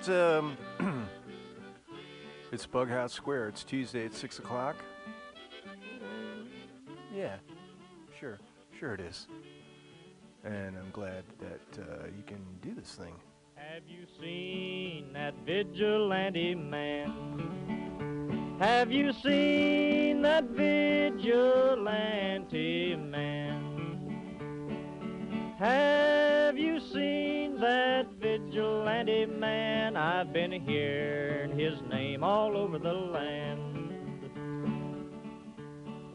it's um, it's Bughouse Square. It's Tuesday at six o'clock. Yeah, sure, sure it is. And I'm glad that uh, you can do this thing. Have you seen that vigilante man? Have you seen that vigilante man? Have you seen that man? I've been hearing his name all over the land.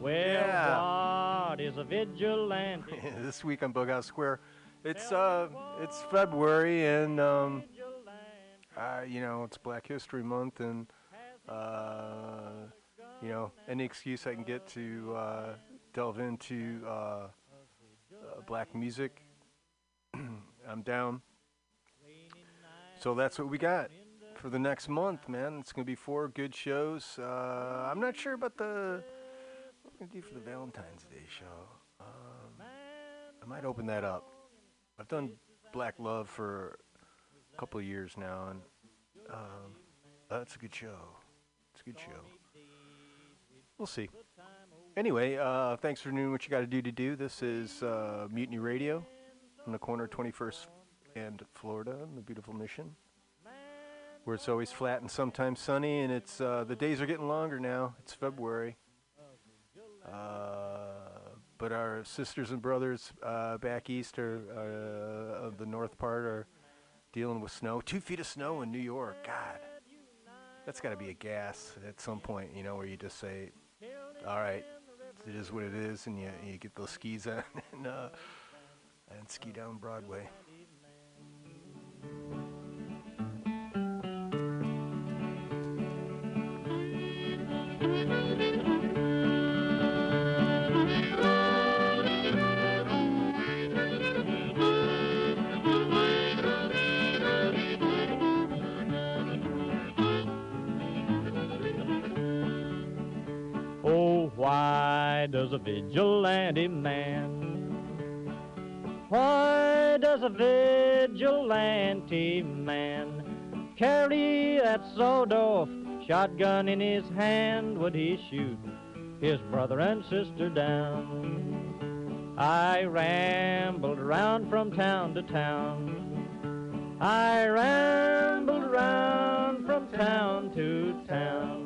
Well, Yeah. what is a vigilante? this week on Bughouse Square, it's uh, it's February, and um, uh, you know it's Black History Month, and uh, you know any excuse I can get to uh, delve into uh, uh, black music, I'm down. So that's what we got for the next month, man. It's gonna be four good shows. Uh, I'm not sure about the what I'm gonna do for the Valentine's Day show. Um, I might open that up. I've done Black Love for a couple of years now, and um, that's a good show. It's a good show. We'll see. Anyway, uh, thanks for doing what you got to do to do. This is uh, Mutiny Radio on the corner of 21st and Florida in the beautiful Mission, where it's always flat and sometimes sunny, and it's uh, the days are getting longer now. It's February. Uh, but our sisters and brothers uh, back east are, uh, of the north part are dealing with snow. Two feet of snow in New York. God, that's got to be a gas at some point, you know, where you just say, "All right, it is what it is," and you you get those skis on and uh, and ski down Broadway. Oh, why does a vigilante man? Why does a vigilante man carry that sawed-off shotgun in his hand? Would he shoot his brother and sister down? I rambled around from town to town. I rambled around from town to town.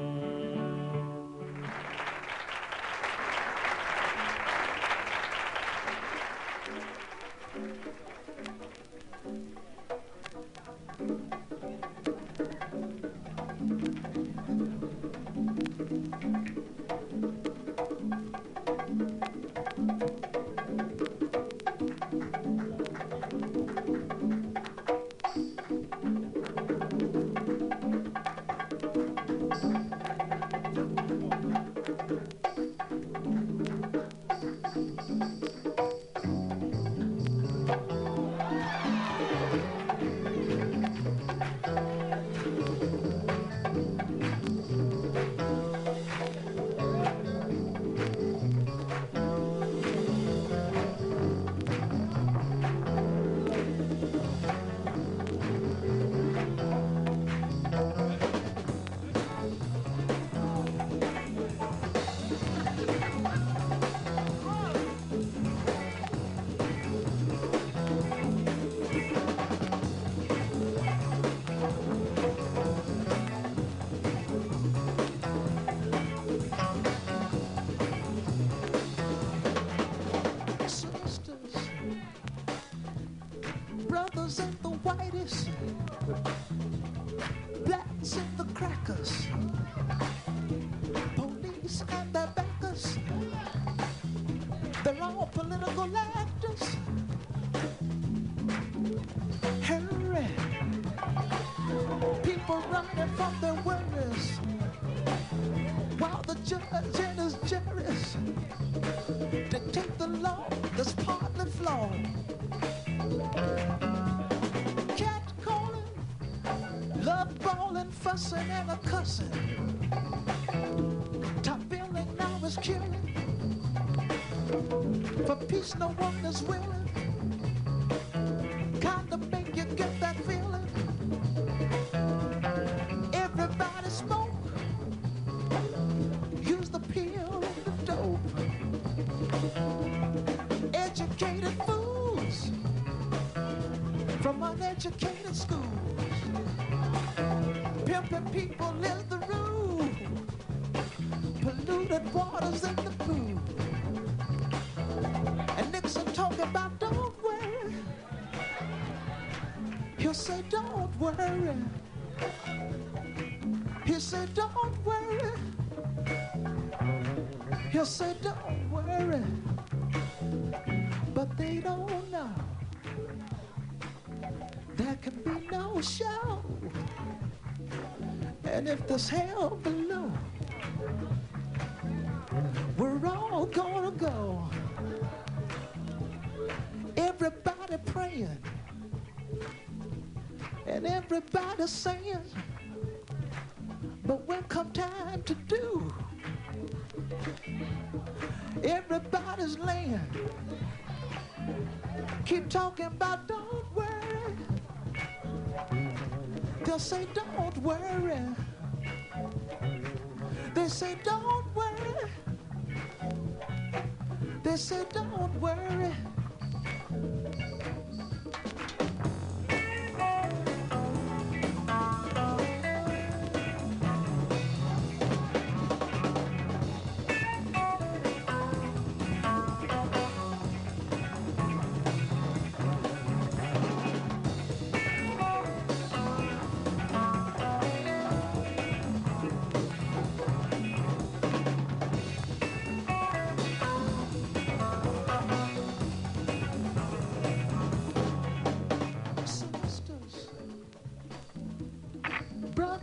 judge and his take dictate the law that's partly flawed. Cat calling, love balling, fussing and a cussing. Top billing now is killing. For peace, no one is willing. People is the room. Polluted waters in the pool. And Nixon talking about don't worry. He'll say don't worry. He'll say don't worry. He'll say don't worry. But they don't know. There can be no show. There's hell below, we're all gonna go. Everybody praying. And everybody saying,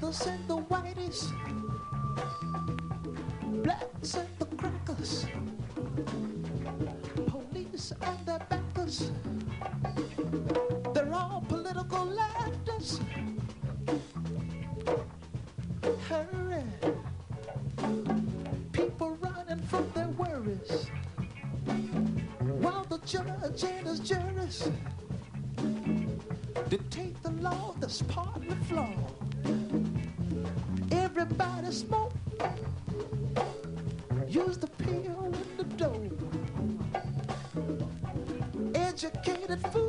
and the whiteys, Smoke, use the peel and the dope. Educated fools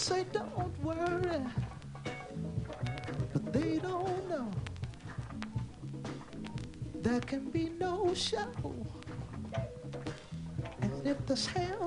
say, don't worry. But they don't know. There can be no show. And if there's hell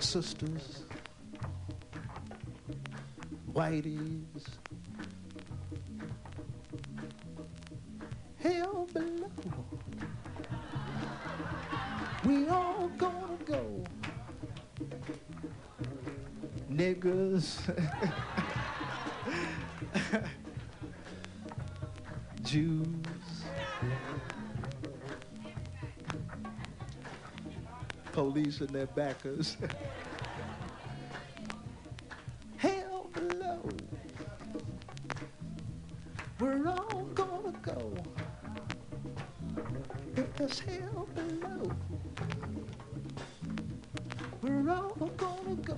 Sisters, whiteys, hell below. We all gonna go. Niggers. And their backers. Hell below. We're all gonna go. If there's hell below, we're all gonna go.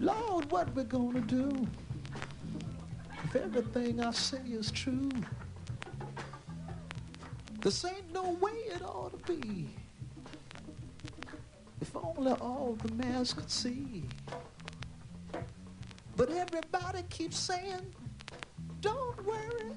Lord, what we gonna do if everything I say is true? This ain't no way it ought to be. If only all the mass could see. But everybody keeps saying, don't worry.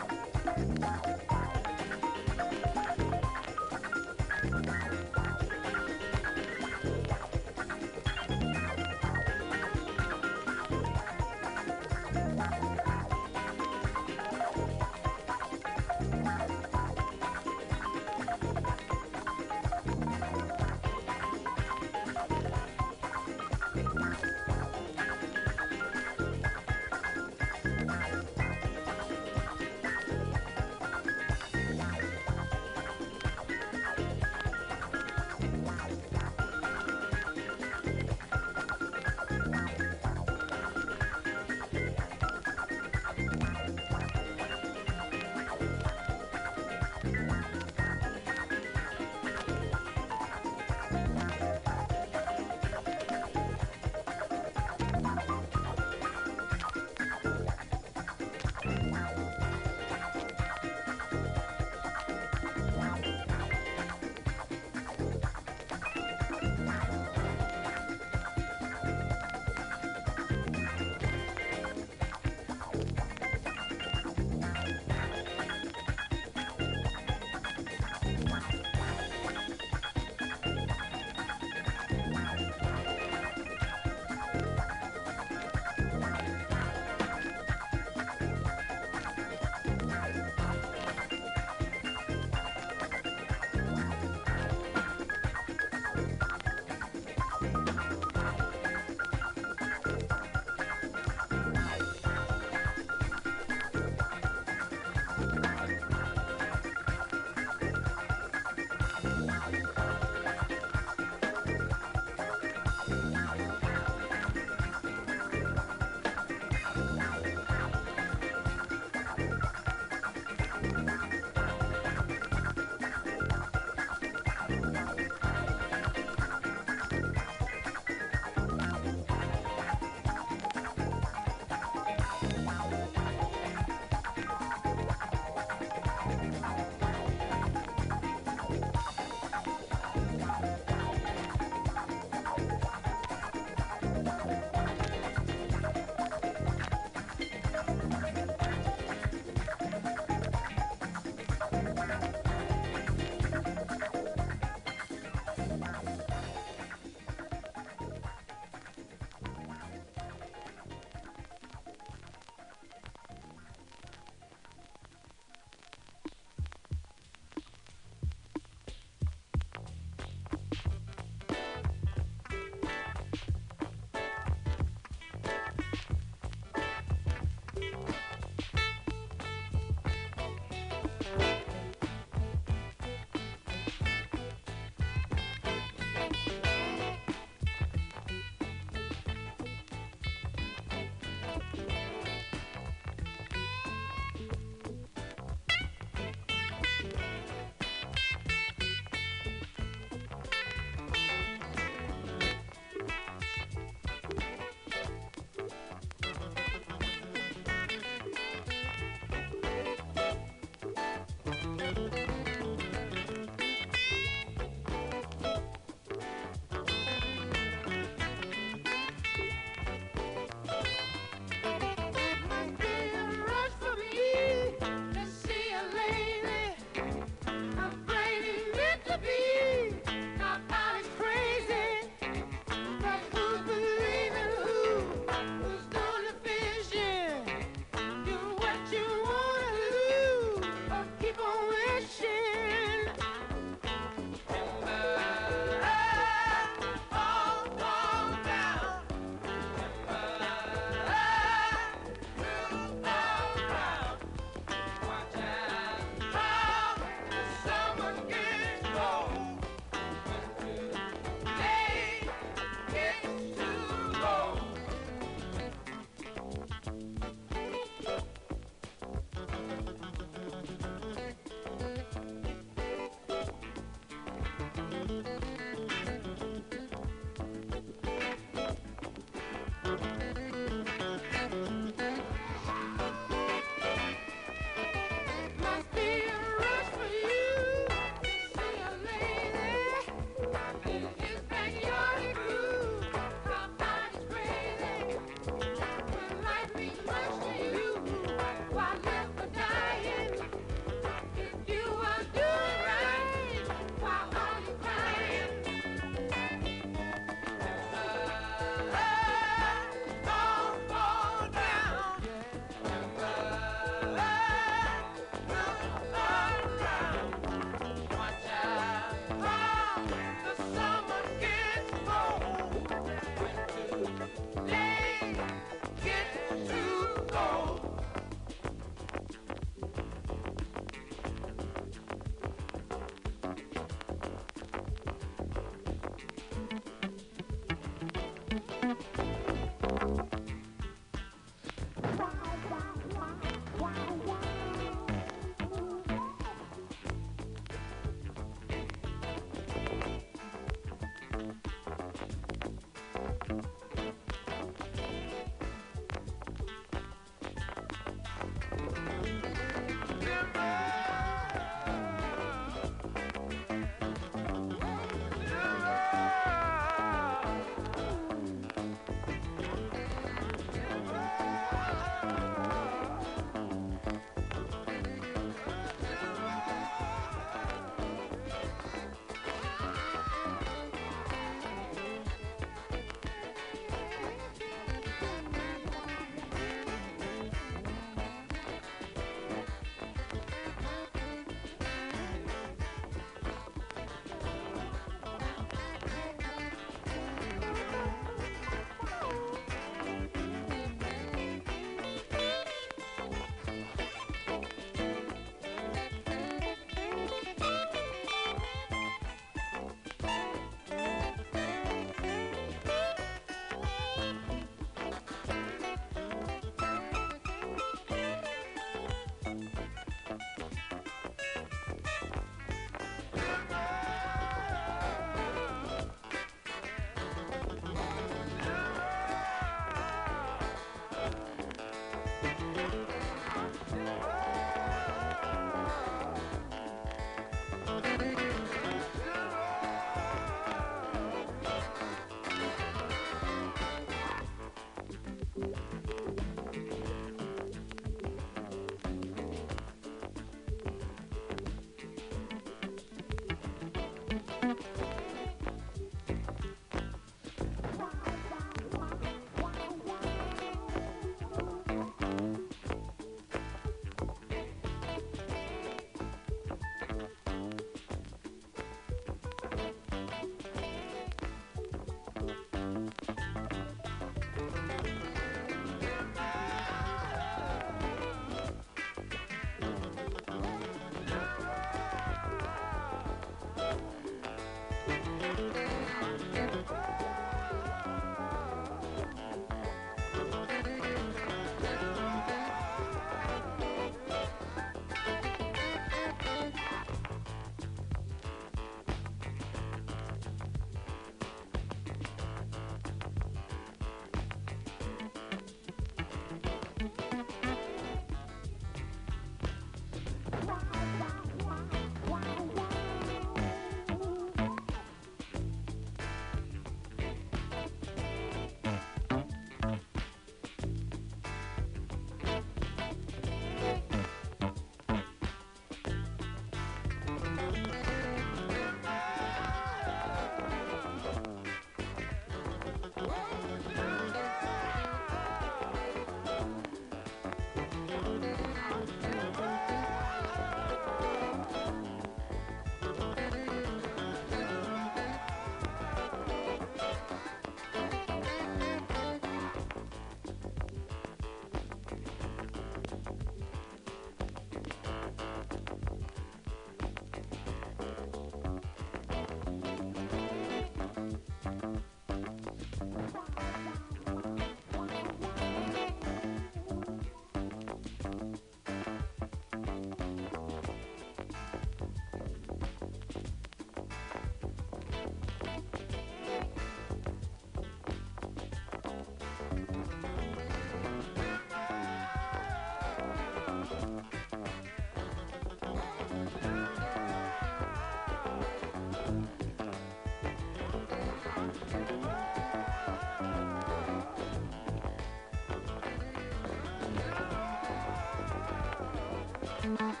Big old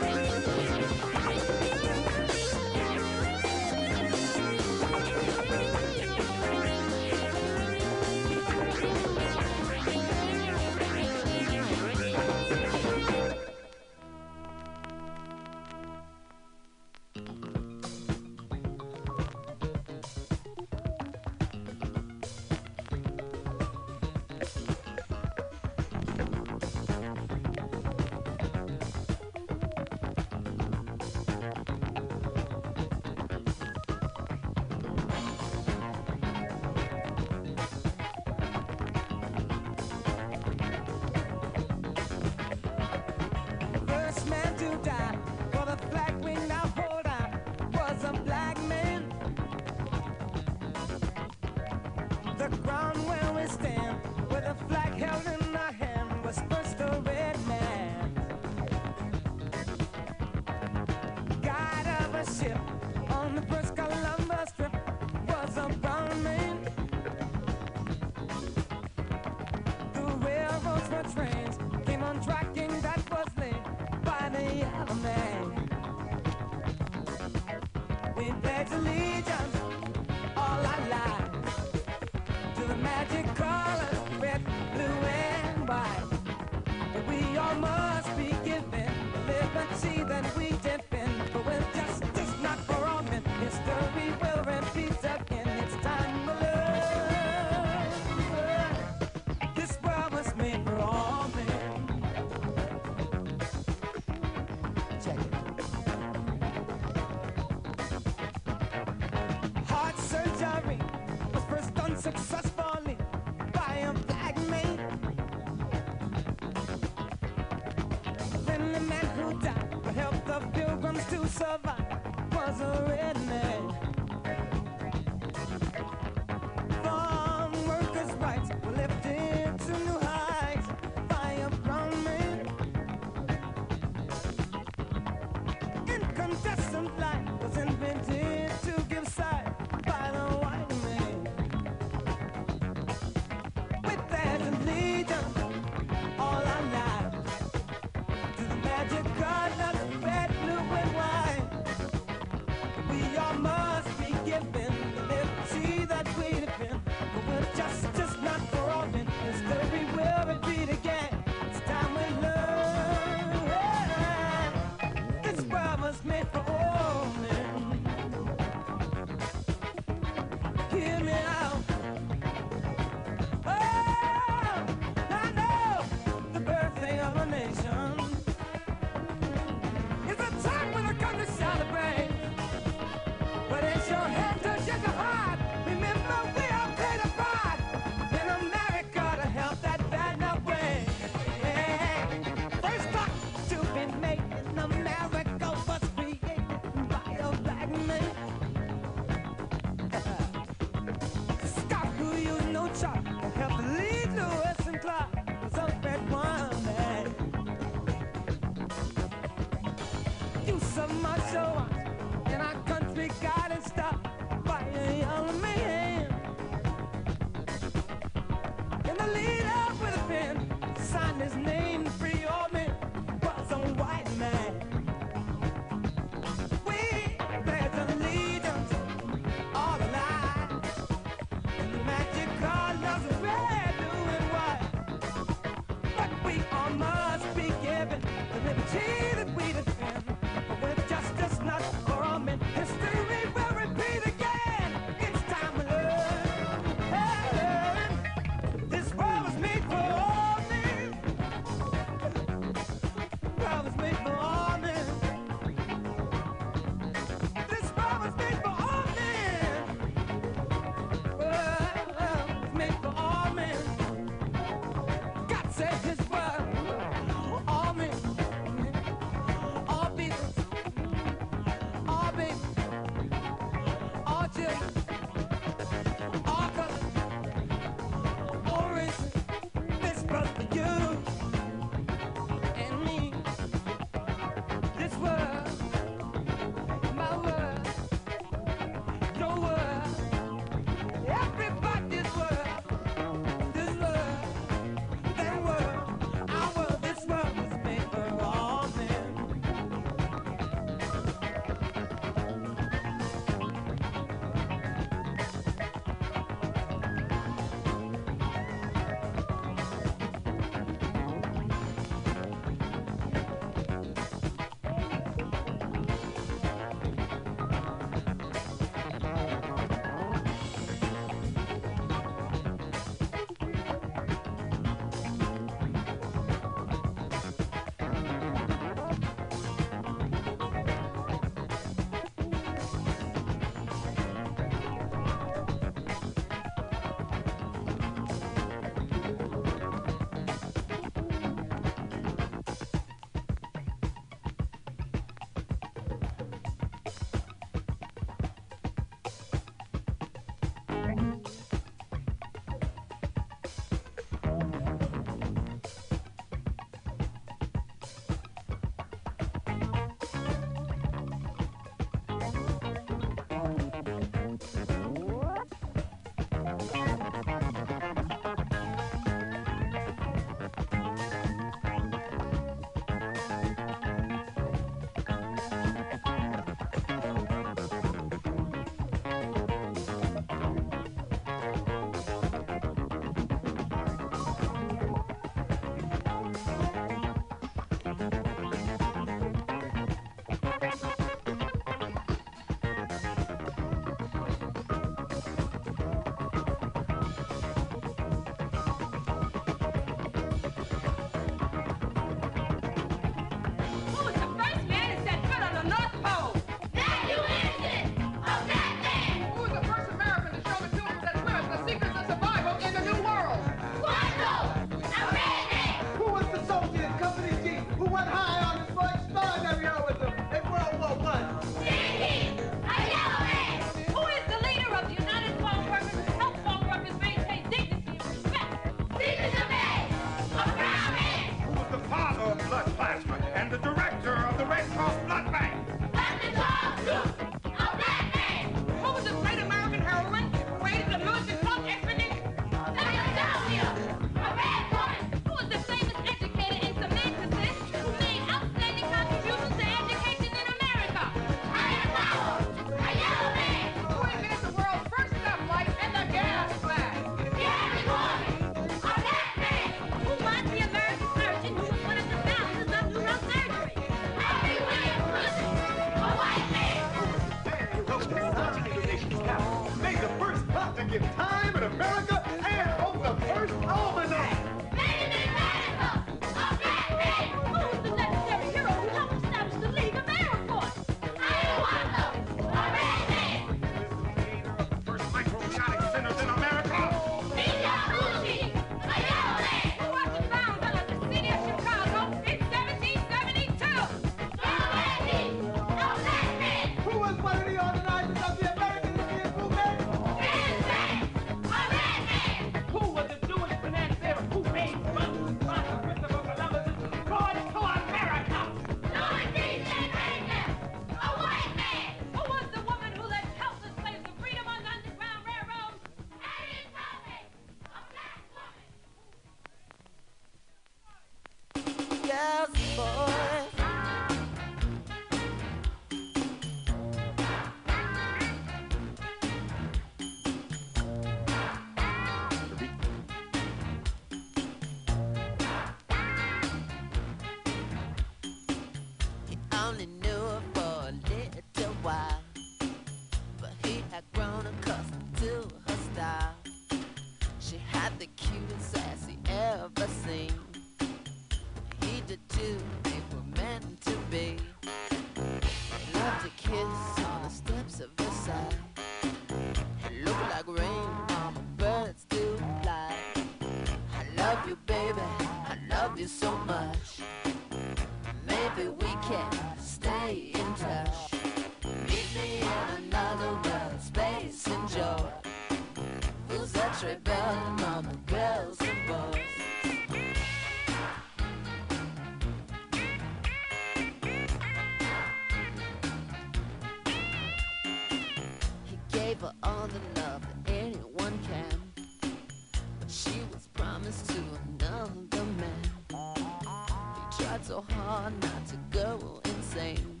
to another man. He tried so hard not to go insane.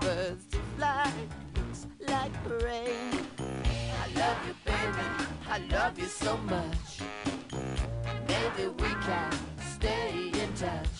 Birds to fly, looks like rain. I love you, baby. I love you so much. Maybe we can stay in touch.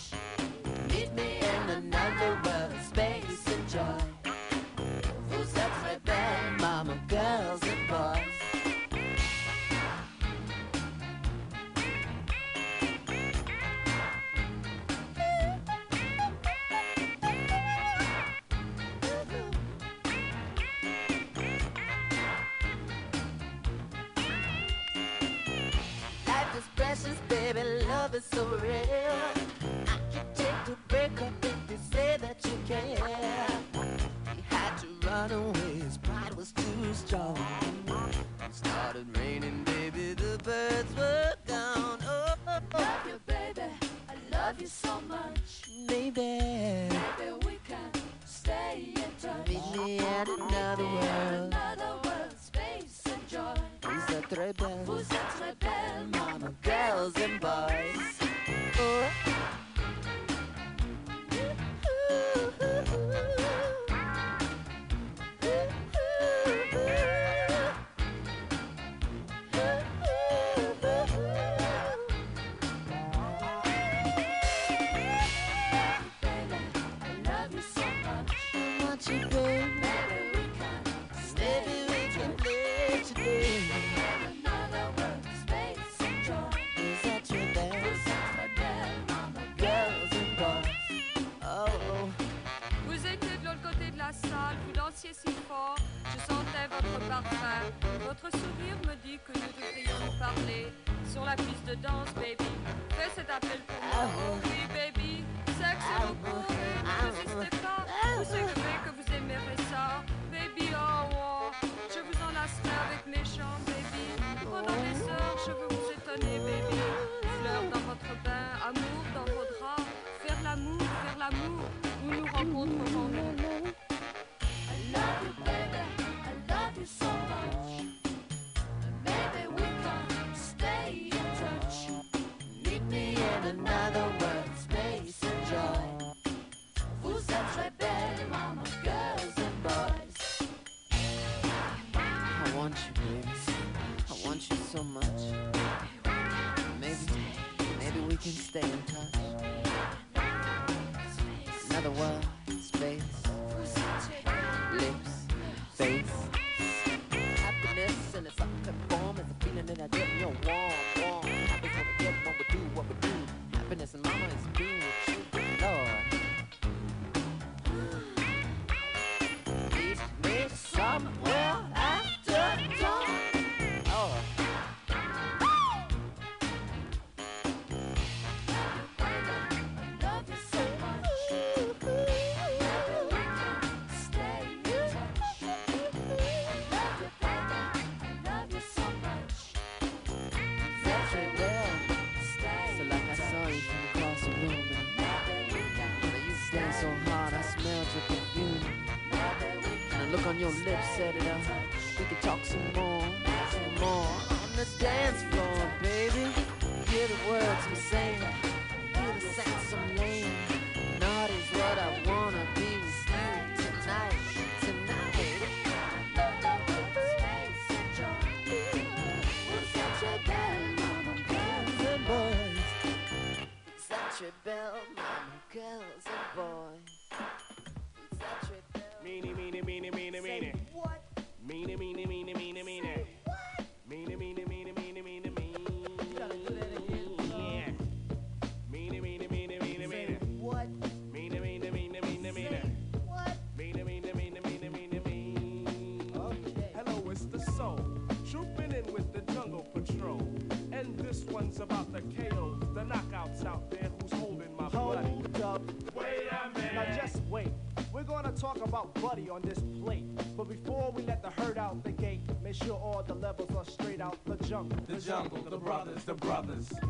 brothers, the brothers.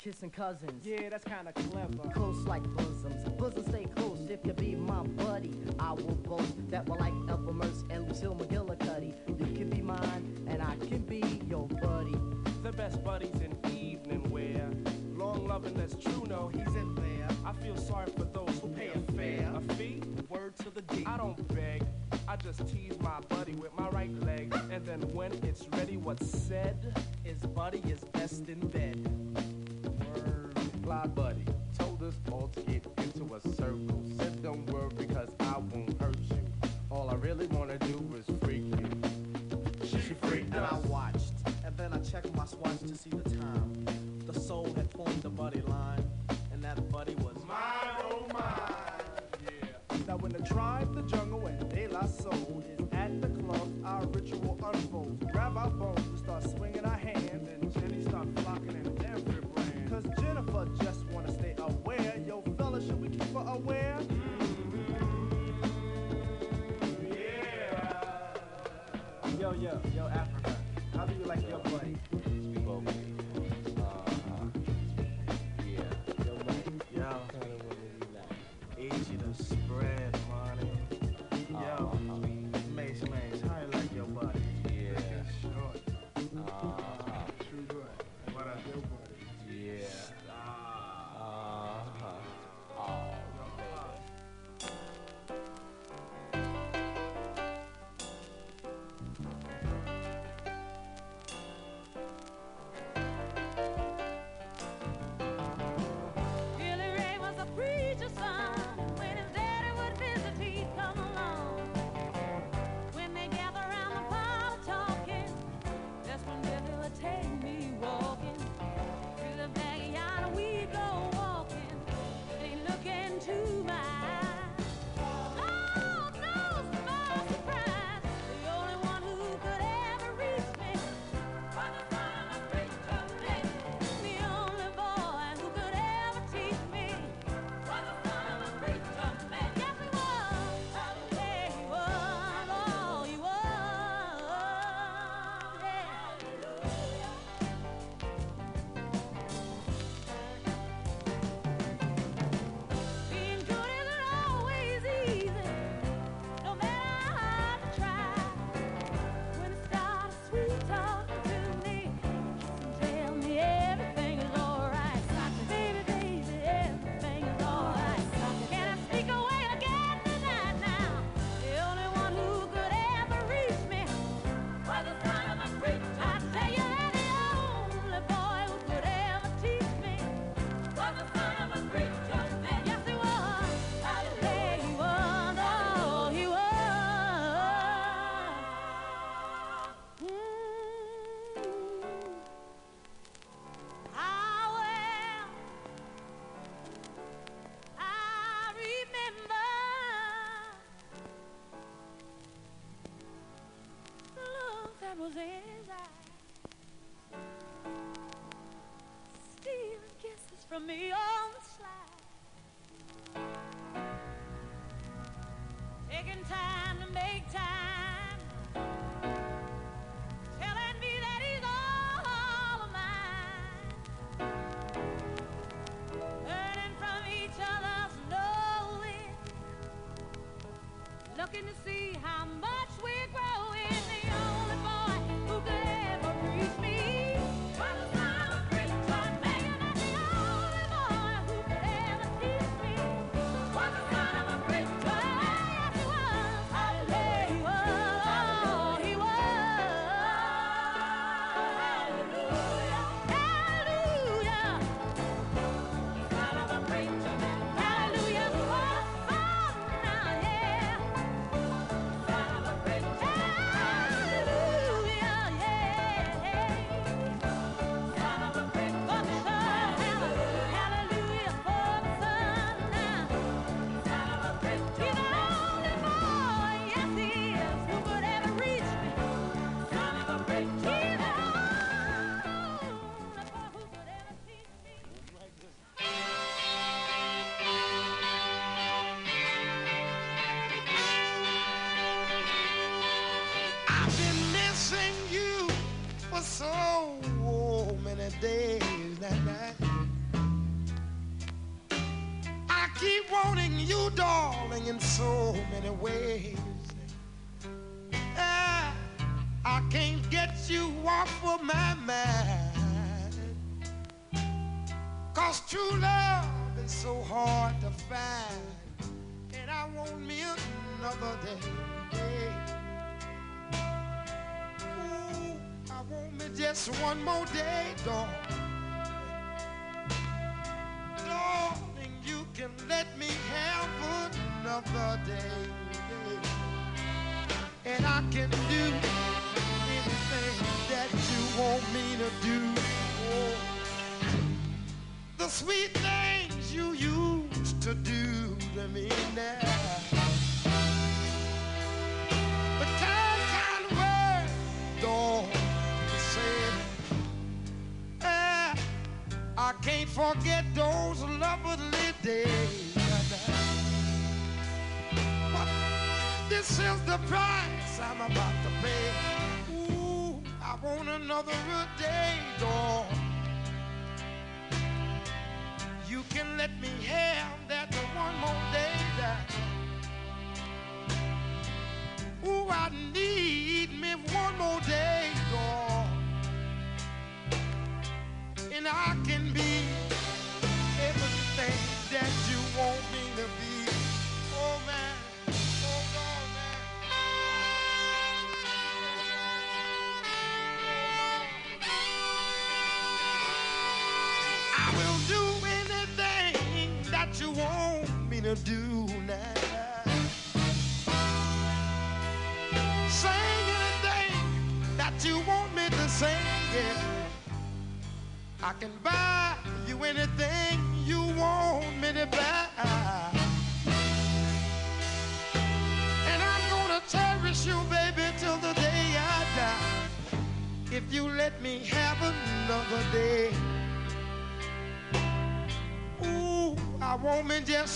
kissing cousins. Yeah, that's kinda clever. Close like bosoms. Bosoms stay close if you be my buddy. I will boast that we're like Elva and Lucille McGillicuddy. You can be mine, and I can be your buddy. The best buddies in evening wear. Long loving that's true, no, he's in there. I feel sorry for those who pay a fare. A fee? Word to the D. I don't beg. I just tease my buddy with my right leg. And then when it's ready, what's said is buddy is best in bed. to see that.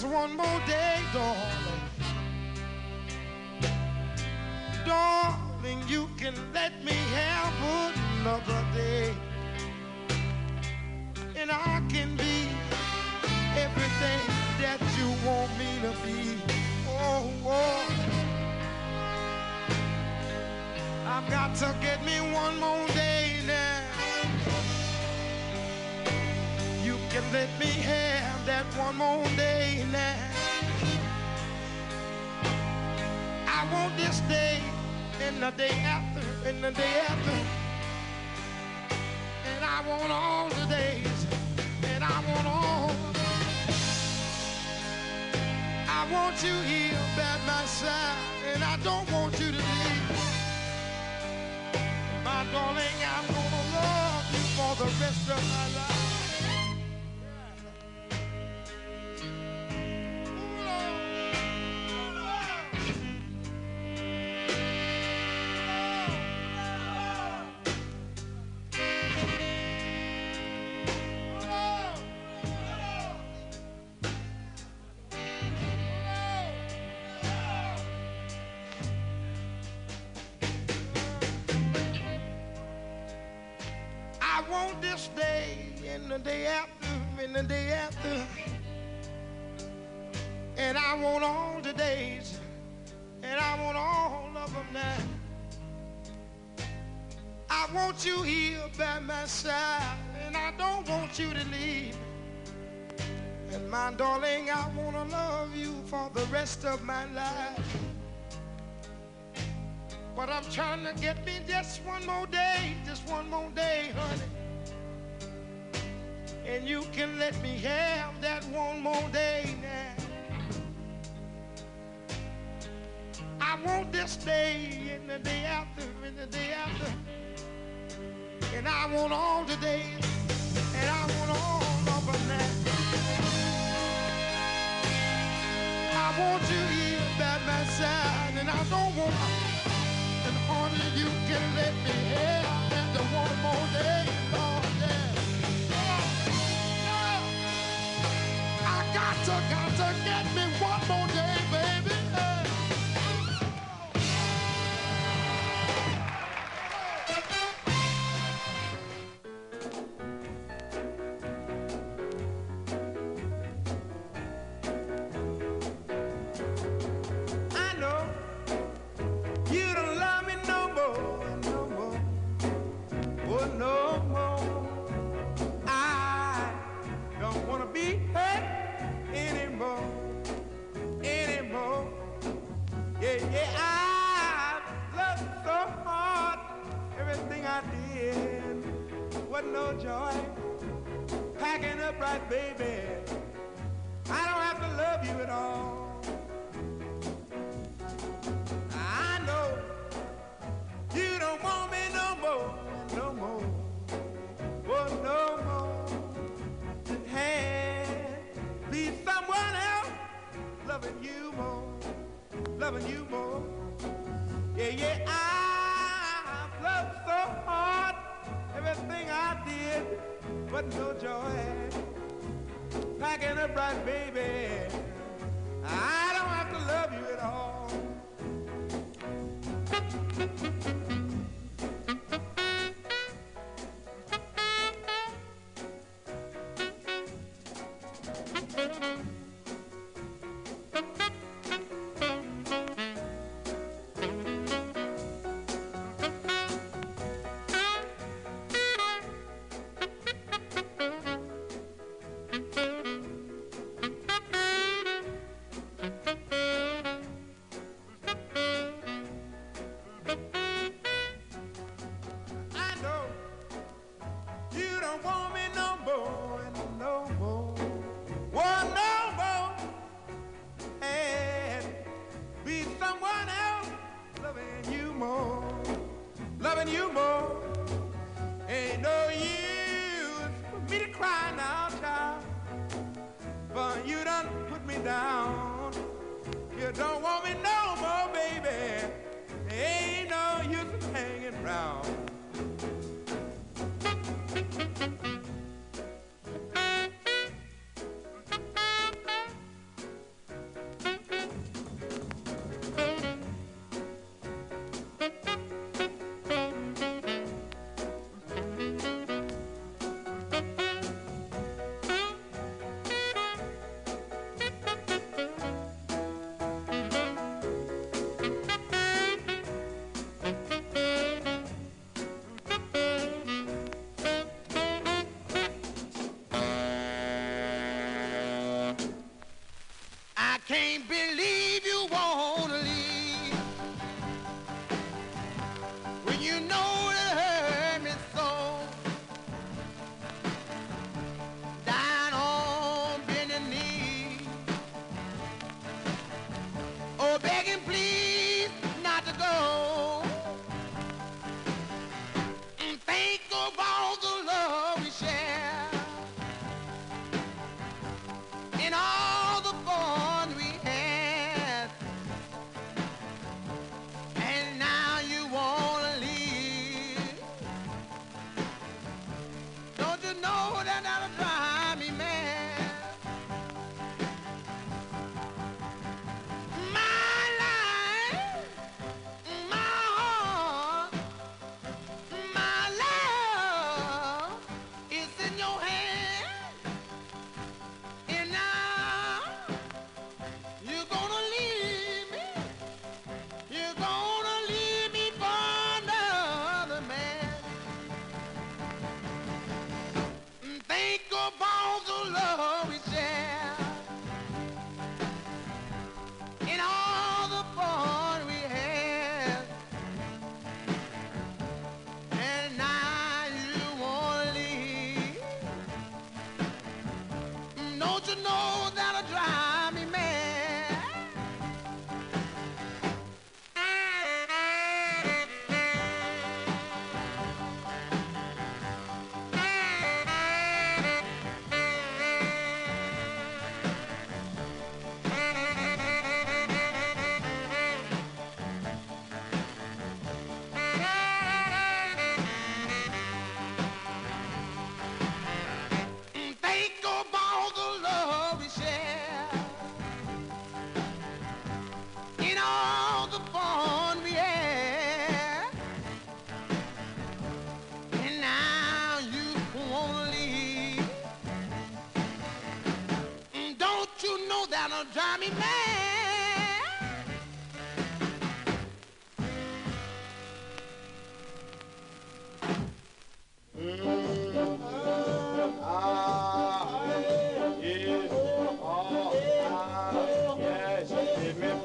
One more day, Want this day and the day after and the day after. And I want all the days and I want all. I want you here by my side and I don't want you to leave. My darling, I'm gonna love you for the rest of my life. Trying to get me just one more day, just one more day, honey. And you can let me have that one more day now. I want this day and the day after and the day after. And I want all the days and I want all of them now. I want you here by my side and I don't want got to, got to get me one more no joy. Packing up right, baby. I don't have to love you at all. I know you don't want me no more, no more, oh no more. It had be someone else loving you more, loving you more. Yeah, yeah, I loved so hard, Everything I did but no joy. Packing up right, baby. I don't have to love you at all.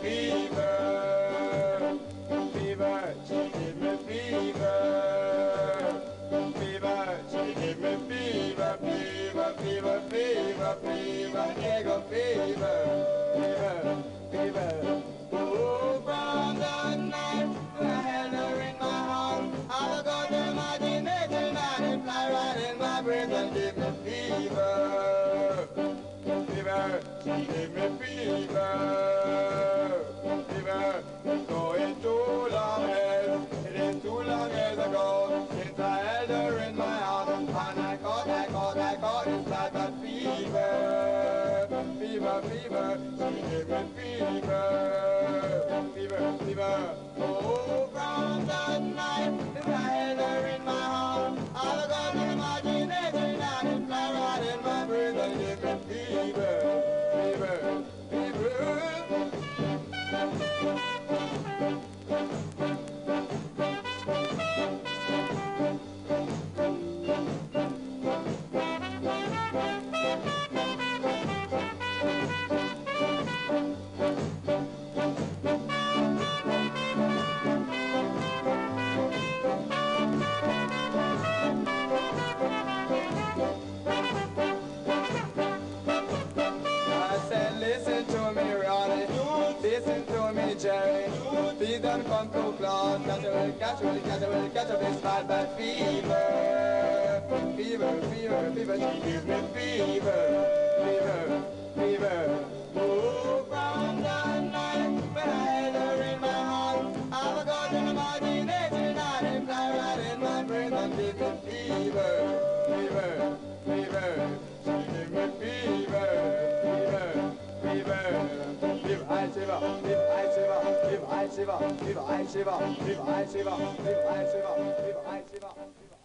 be It's of bad, bad fever. Fever, fever, fever, she gives me Receiver, Receiver, Receiver, Receiver, Receiver, Siver!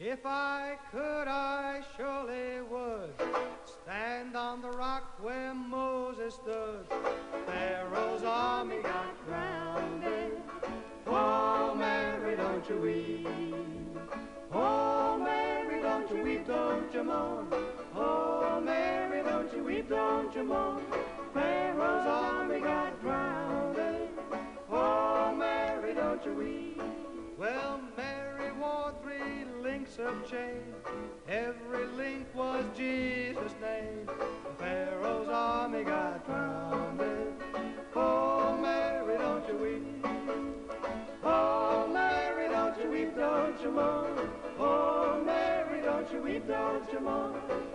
If I could, I surely would stand on the rock where Moses stood. Pharaoh's army got drowned. Oh, Mary, don't you weep. Oh, Mary, don't you weep, don't you mourn. Oh, Mary, don't you weep, don't you mourn. Of chain. Every link was Jesus' name. Pharaoh's army got drowned. Oh, Mary, don't you weep. Oh, Mary, don't you weep, don't you mourn. Oh, Mary, don't you weep, don't you mourn.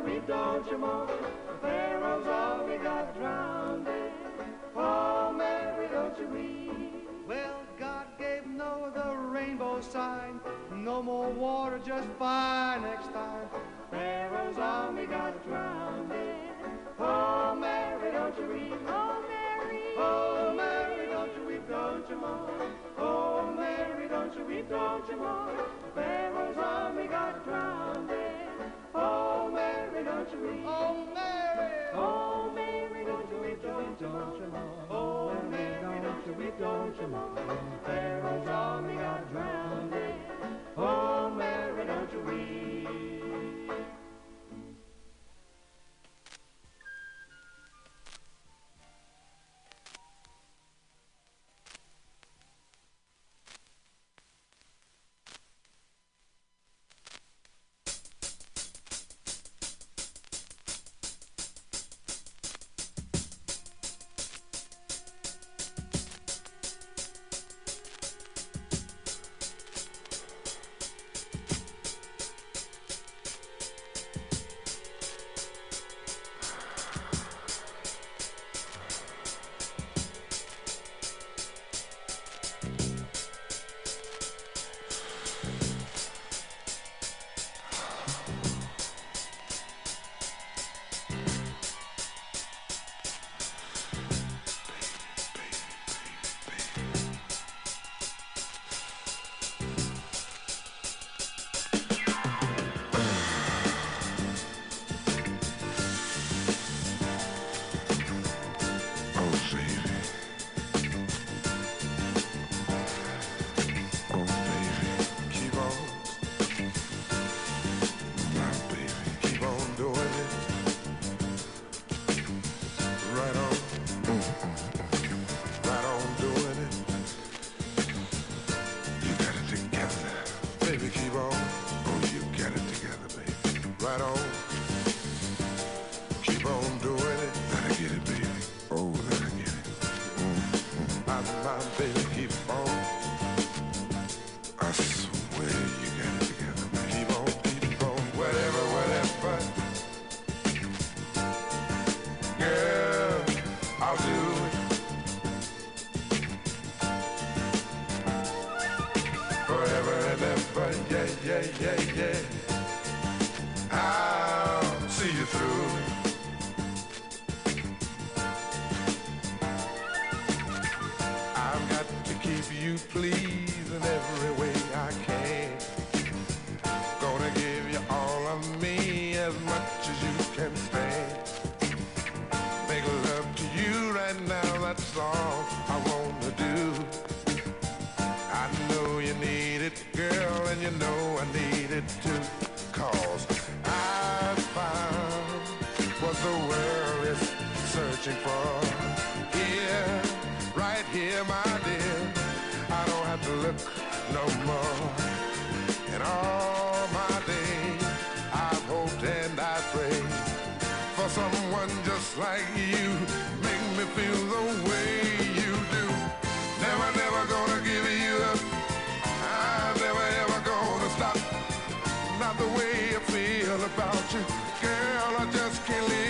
Don't you weep, don't you mourn. Pharaoh's army got drowned. Oh, Mary, don't you weep. Well, God gave Noah the rainbow sign. No more water, just fire next time. Pharaoh's army got drowned. Oh, Mary, don't you weep. Oh, Mary. Oh, Mary, don't you weep, don't you mourn. Oh, Mary, don't you weep, don't you mourn. Pharaoh's army got drowned. Oh, Mary, don't you weep. Oh, Mary. Oh, Mary, don't you weep, don't you mourn. Oh, Mary, don't you weep, don't you mourn. Pharaoh's army got drowned. Oh, Mary, don't you weep. girl, I just can't live.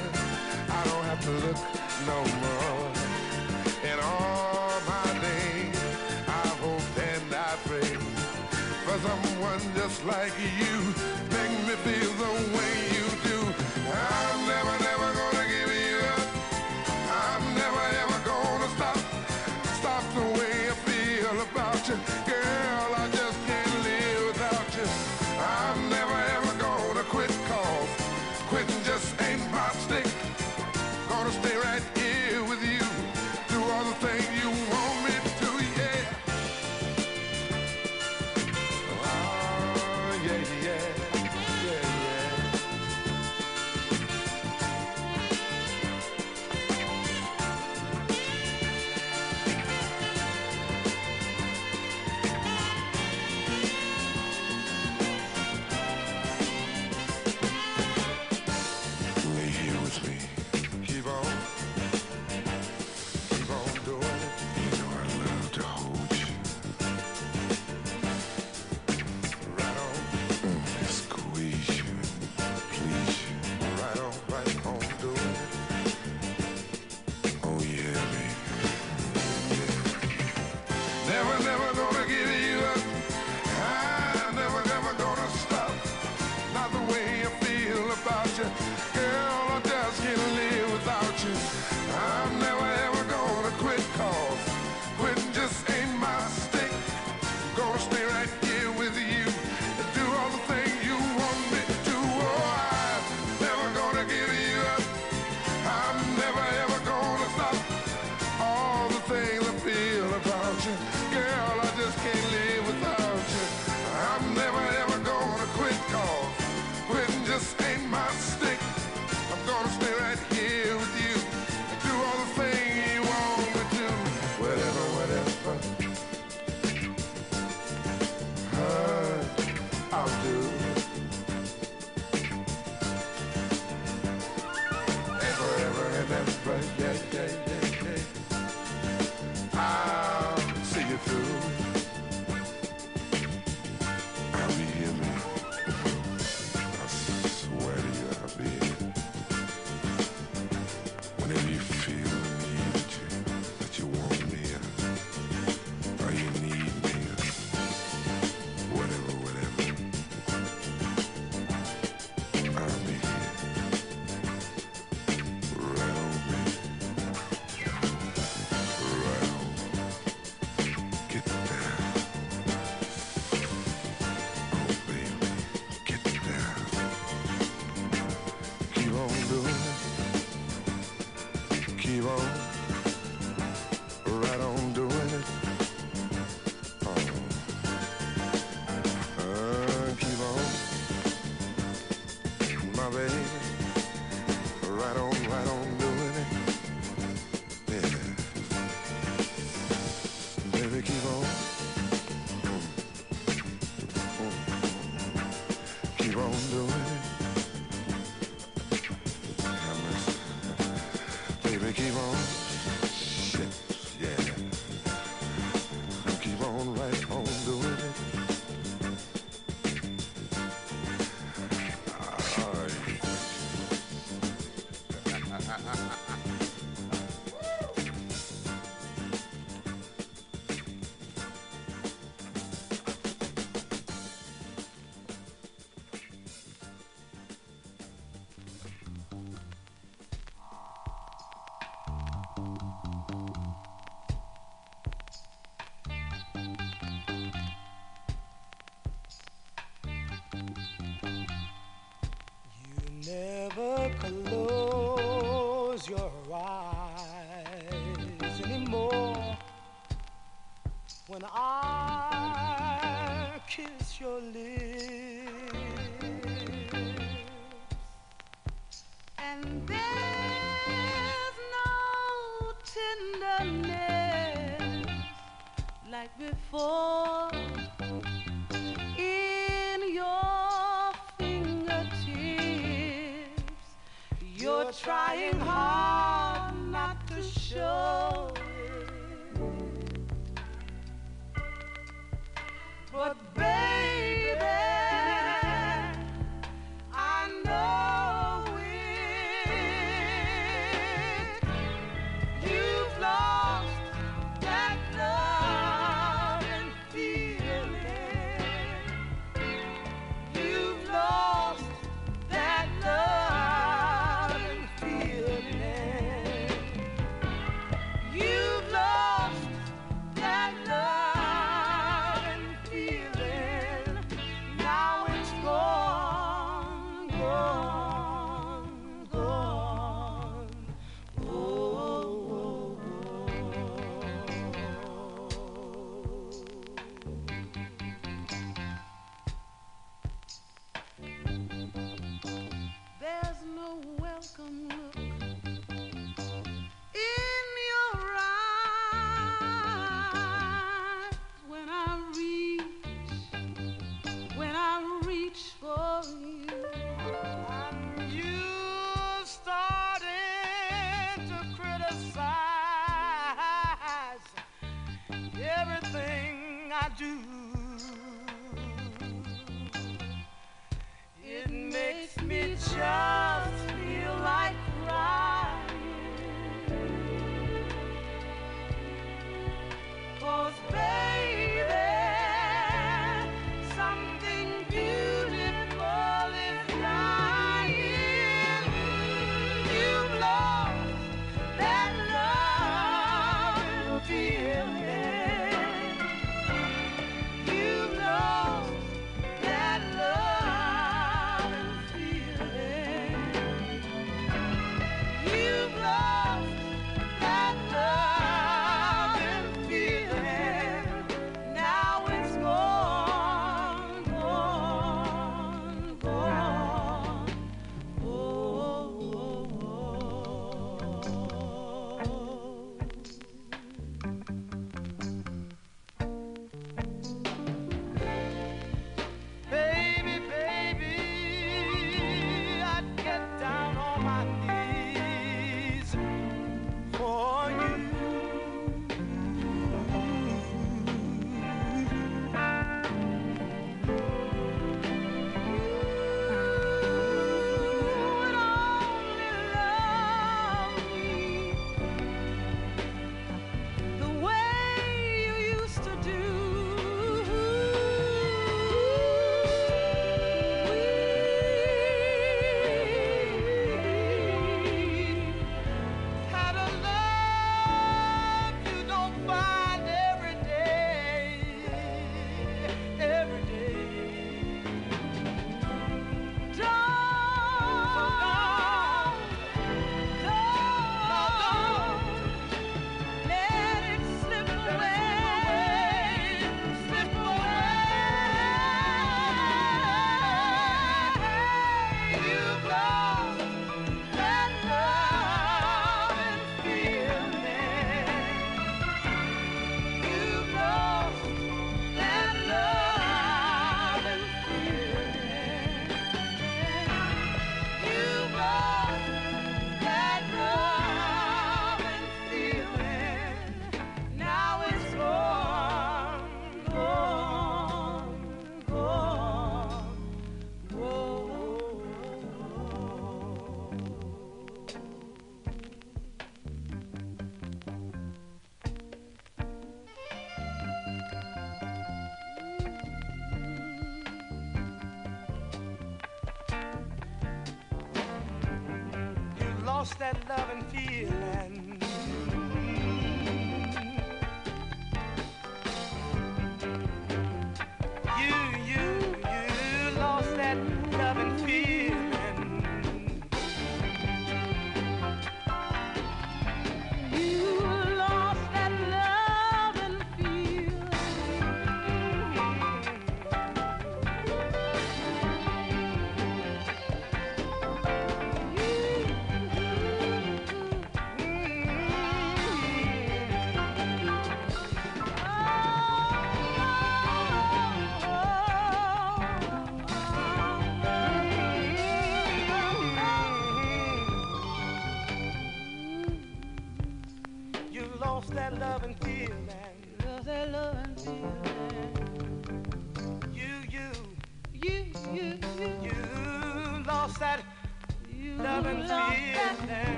look no more. In all my days, I hope and I pray for someone just like you.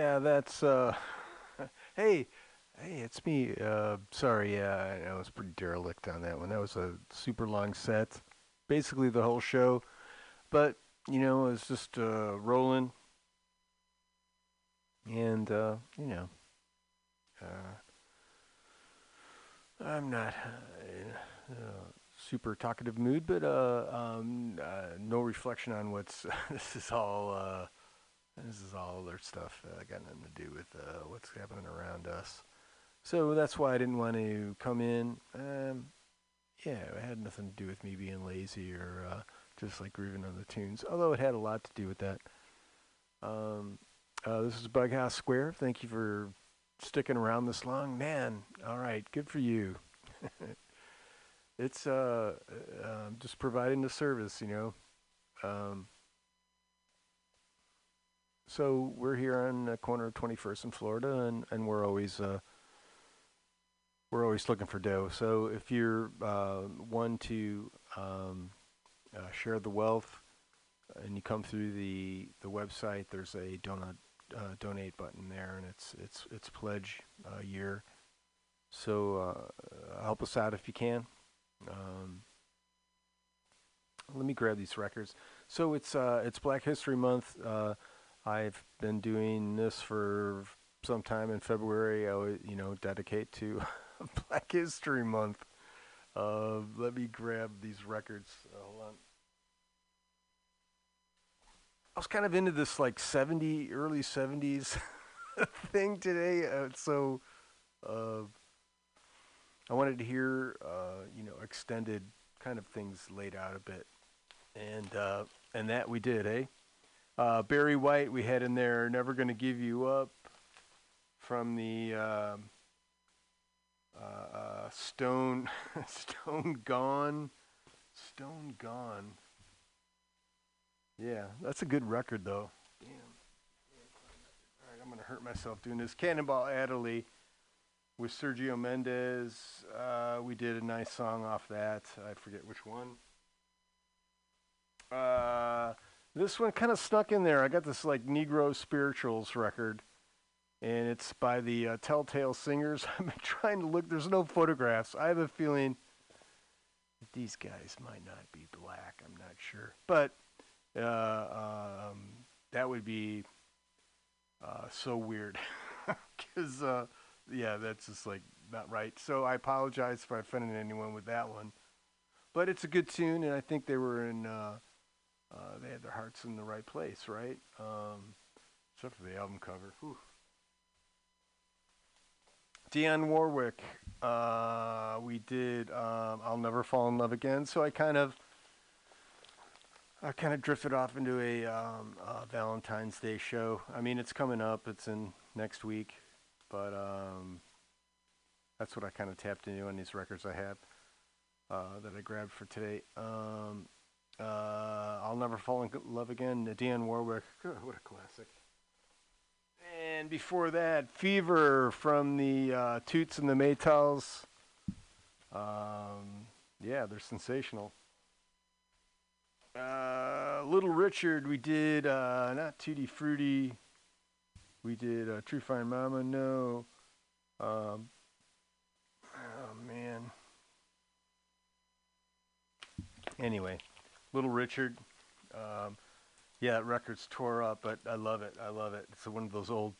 Yeah, that's uh hey, hey, it's me. Uh sorry, yeah, I was pretty derelict on that one. That was a super long set. Basically the whole show. But, you know, it's just uh rolling. And uh, you know, uh I'm not in a super talkative mood, but uh um uh, no reflection on what's this is all uh this is all other stuff. Uh, got nothing to do with uh, what's happening around us. So that's why I didn't want to come in. Um, yeah, it had nothing to do with me being lazy or uh, just like grooving on the tunes, although it had a lot to do with that. Um, uh, this is Bughouse Square. Thank you for sticking around this long. Man, all right, good for you. it's uh, uh, just providing the service, you know. Um, so we're here on the corner of 21st in Florida, and, and we're always uh, we're always looking for dough. So if you're uh, one to um, uh, share the wealth, and you come through the the website, there's a donut uh, donate button there, and it's it's it's pledge uh, year. So uh, help us out if you can. Um, let me grab these records. So it's it's Black History Month. I've been doing this for some time in February. I would, you know, dedicate to Black History Month. Uh, let me grab these records. Uh, hold on. I was kind of into this like 70, early 70s thing today. Uh, so uh, I wanted to hear, uh, you know, extended kind of things laid out a bit. And, uh, and that we did, eh? Uh, Barry White, we had in there, Never Gonna Give You Up from the um, uh, uh, Stone, Stone Gone. Stone Gone. Yeah, that's a good record, though. Damn. All right, I'm gonna hurt myself doing this. Cannonball Adderley with Sergio Mendes. Uh, we did a nice song off that. I forget which one. Uh, this one kind of snuck in there. I got this like Negro Spirituals record, and it's by the uh, Telltale Singers. I've been trying to look. There's no photographs. I have a feeling that these guys might not be black. I'm not sure, but uh, um, that would be uh, so weird because uh, yeah, that's just like not right. So I apologize if I offended anyone with that one, but it's a good tune, and I think they were in. Uh, uh, they had their hearts in the right place, right? Um, except for the album cover. Whew. Dionne Warwick. Uh, we did um, "I'll Never Fall in Love Again," so I kind of, I kind of drifted off into a um, uh, Valentine's Day show. I mean, it's coming up. It's in next week, but um, That's what I kind of tapped into on these records I have uh, that I grabbed for today. Uh, I'll Never Fall in Love Again, Dionne Warwick. what a classic. And before that, Fever from the uh, Toots and the Maytals. Um, yeah, they're sensational. Uh, Little Richard, we did uh, not Tutti Frutti. We did uh, True Fine Mama, no. Um, oh man. Anyway, Little Richard. Um, yeah, that record's tore up, but I love it. I love it. It's one of those old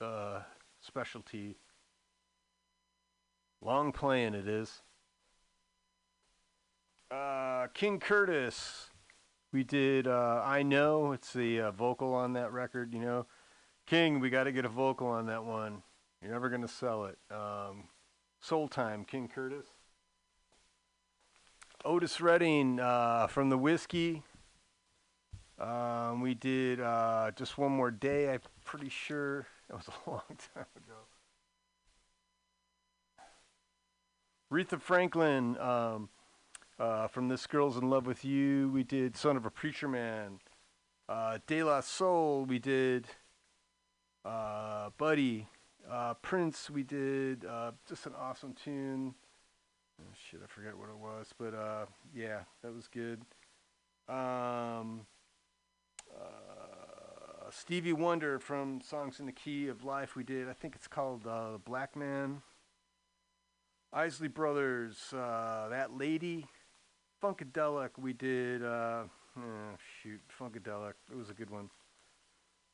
uh, specialty. Long playing it is. Uh, King Curtis. We did uh, I Know. It's the uh, vocal on that record, you know. King, we got to get a vocal on that one. You're never going to sell it. Um, Soul Time, King Curtis. Otis Redding uh, from the Whiskey. Um, we did uh, just one more day. I'm pretty sure it was a long time ago. Aretha Franklin um, uh, from This Girl's in Love with You. We did Son of a Preacher Man. Uh, De La Soul. We did uh, Buddy. Uh, Prince. We did uh, just an awesome tune. Oh, shit, I forget what it was, but uh, yeah, that was good. Um, uh, Stevie Wonder from Songs in the Key of Life. We did. I think it's called uh, Black Man. Isley Brothers. Uh, that Lady. Funkadelic. We did. Uh, oh, shoot, Funkadelic. It was a good one.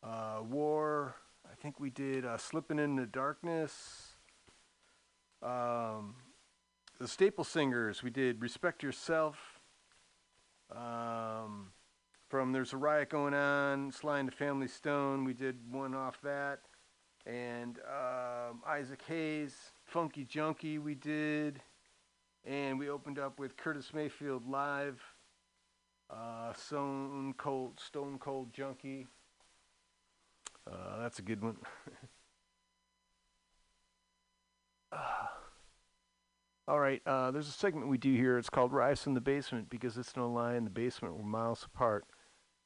Uh, War. I think we did uh, Slipping in the Darkness. Um, the Staple Singers. We did Respect Yourself. Um, from There's a Riot Going On, Sly and the Family Stone. We did one off that. And um, Isaac Hayes, Funky Junkie, we did. And we opened up with Curtis Mayfield live. Uh, Stone Cold, Stone Cold Junkie. Uh, that's a good one. Ah. All right, uh, there's a segment we do here. It's called Rise from the Basement because it's no lie. In the basement, we're miles apart.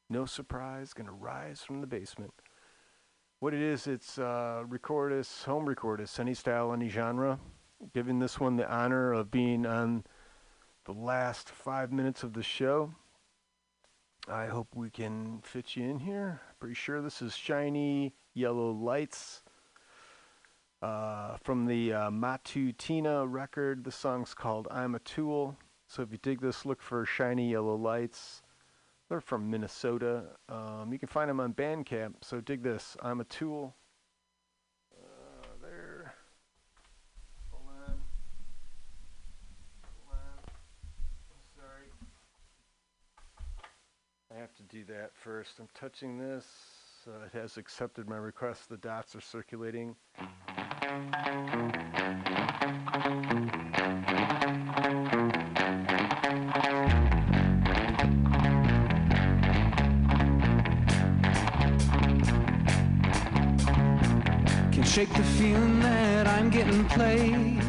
No surprise, gonna rise from the basement. What it is, it's uh, recordist, home recordist, any style, any genre. Giving this one the honor of being on the last five minutes of the show. I hope we can fit you in here. Pretty sure this is Shiny Yellow Lights uh, from the uh, Matutina record. The song's called I'm a Tool. So if you dig this, look for Shiny Yellow Lights. They're from Minnesota. Um, you can find them on Bandcamp. So dig this. I'm a Tool. Uh, there. Sorry. I have to do that first. I'm touching this. Uh, it has accepted my request. The dots are circulating. Shake the feeling that I'm getting played.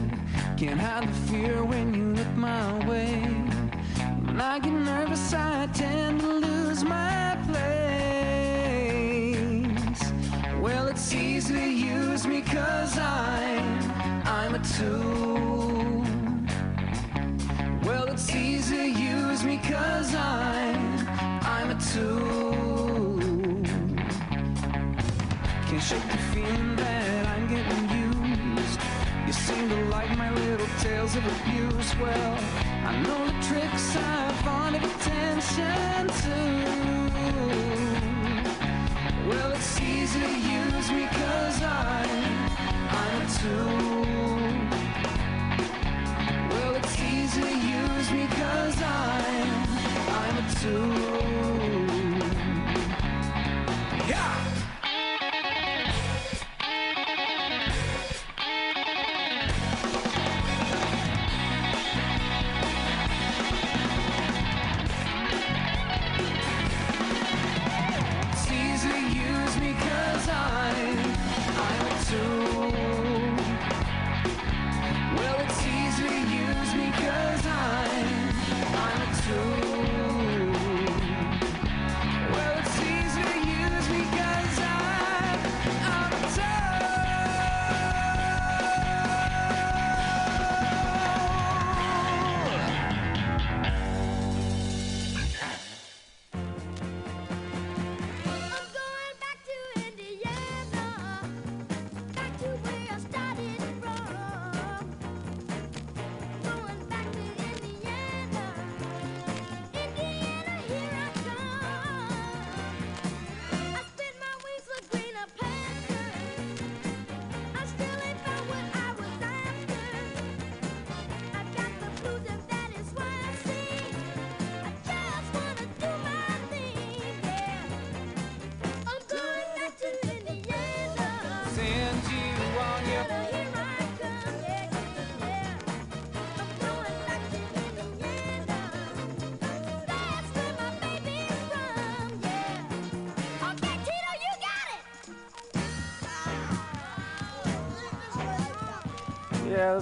Can't hide the fear when you look my way. When I get nervous, I tend to lose my place. It's easy to use me cause I'm, I'm a tool. Well, it's easy to use me cause I'm, I'm a tool. Can't shake the feeling that I'm getting used. You seem to like my little tales of abuse. Well, I know the tricks I've wanted attention to. Well, it's easy to use me cause I'm, I'm a tool. Well, it's easy to use me cause I'm, I'm a tool.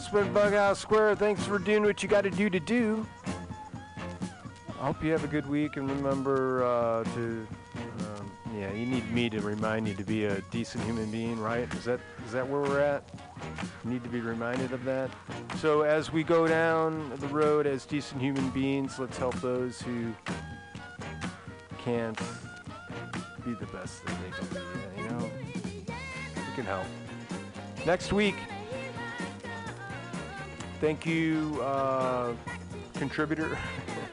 Been Bughouse Square. Thanks for doing what you got to do to do. I hope you have a good week and remember uh, to. Um, yeah, you need me to remind you to be a decent human being, right? Is that is that where we're at? Need to be reminded of that. So as we go down the road as decent human beings, let's help those who can't be the best that they can be. You know, we can help. Next week. Thank you, uh, contributor